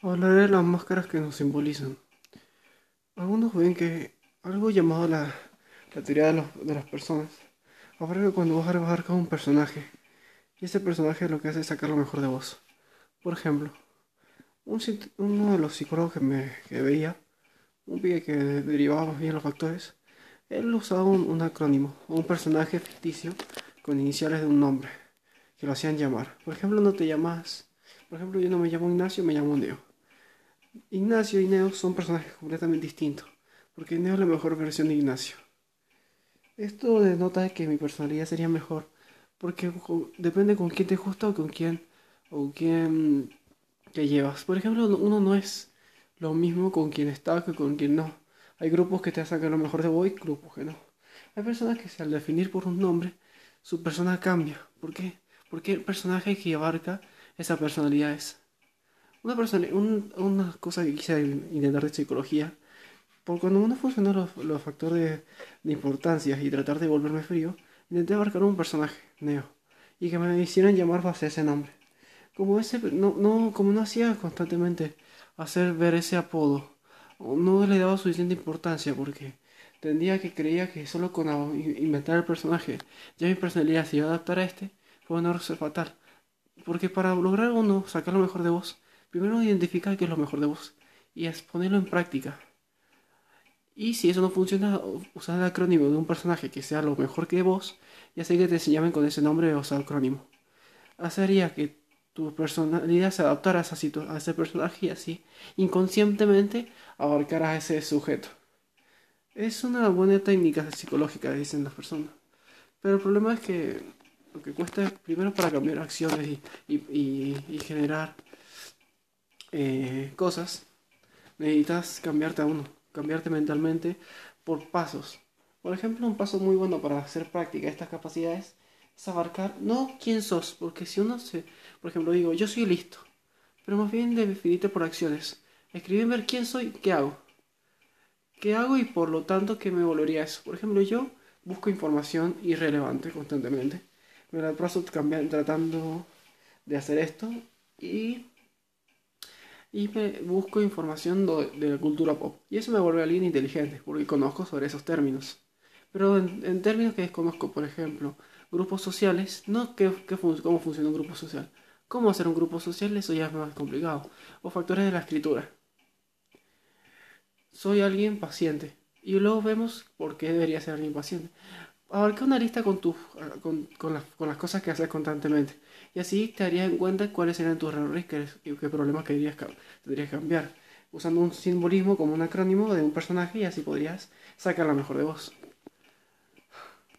Hablaré de las máscaras que nos simbolizan. Algunos ven que algo llamado la, la teoría de, los, de, las personas habla que cuando vos abarcas un personaje y ese personaje lo que hace es sacar lo mejor de vos. Por ejemplo, un, uno de los psicólogos que, me, que veía, un pibe que derivaba bien los factores, él usaba un, un acrónimo, un personaje ficticio con iniciales de un nombre, que lo hacían llamar. Por ejemplo, no te llamas, por ejemplo, yo no me llamo Ignacio, me llamo Neo. Ignacio y Neo son personajes completamente distintos, porque Neo es la mejor versión de Ignacio. Esto denota que mi personalidad sería mejor, porque depende con quién te gusta o con quién o quién te llevas. Por ejemplo, uno no es lo mismo con quien está que con quien no. Hay grupos que te sacar lo mejor de vos y grupos que no. Hay personas que al definir por un nombre, su persona cambia. ¿Por qué? Porque el personaje que abarca esa personalidad es. Una, persona, un, una cosa que quise intentar de psicología, por cuando uno funcionó los, los factores de, importancia y tratar de volverme frío, intenté abarcar un personaje, Neo, y que me hicieran llamar base ese nombre. Como, ese, no, no, como no hacía constantemente hacer ver ese apodo, no le daba suficiente importancia porque tendría que creía que solo con inventar el personaje ya mi personalidad se iba a adaptar a este, fue un error fatal. Porque para lograr uno sacar lo mejor de vos, primero identificar qué es lo mejor de vos y es ponerlo en práctica. Y si eso no funciona, usar el acrónimo de un personaje que sea lo mejor que vos, ya sé que te llamen con ese nombre o ese acrónimo. Hacería que tu personalidad se adaptara a, esa a ese personaje y así inconscientemente abarcará a ese sujeto. Es una buena técnica psicológica, dicen las personas. Pero el problema es que lo que cuesta primero para cambiar acciones y, y, y generar eh, cosas, necesitas cambiarte a uno, cambiarte mentalmente por pasos. Por ejemplo, un paso muy bueno para hacer práctica estas capacidades es abarcar no quién sos, porque si uno se, por ejemplo, digo, yo soy listo, pero más bien definirte por acciones. Escribir ver quién soy, qué hago. ¿Qué hago y por lo tanto qué me volvería eso? Por ejemplo, yo busco información irrelevante constantemente. Me la paso tratando de hacer esto y y me busco información de, la cultura pop. Y eso me vuelve alguien inteligente, porque conozco sobre esos términos. Pero en, términos que desconozco, por ejemplo, grupos sociales, no qué, cómo funciona un grupo social. Cómo hacer un grupo social, eso ya es más complicado. O factores de la escritura. Soy alguien paciente. Y luego vemos por qué debería ser alguien paciente. Abarca una lista con, tu, con, con, las, con las cosas que haces constantemente. Y así te darías en cuenta cuáles serían tus errores y qué problemas que tendrías cambiar. Usando un simbolismo como un acrónimo de un personaje y así podrías sacar la mejor de vos.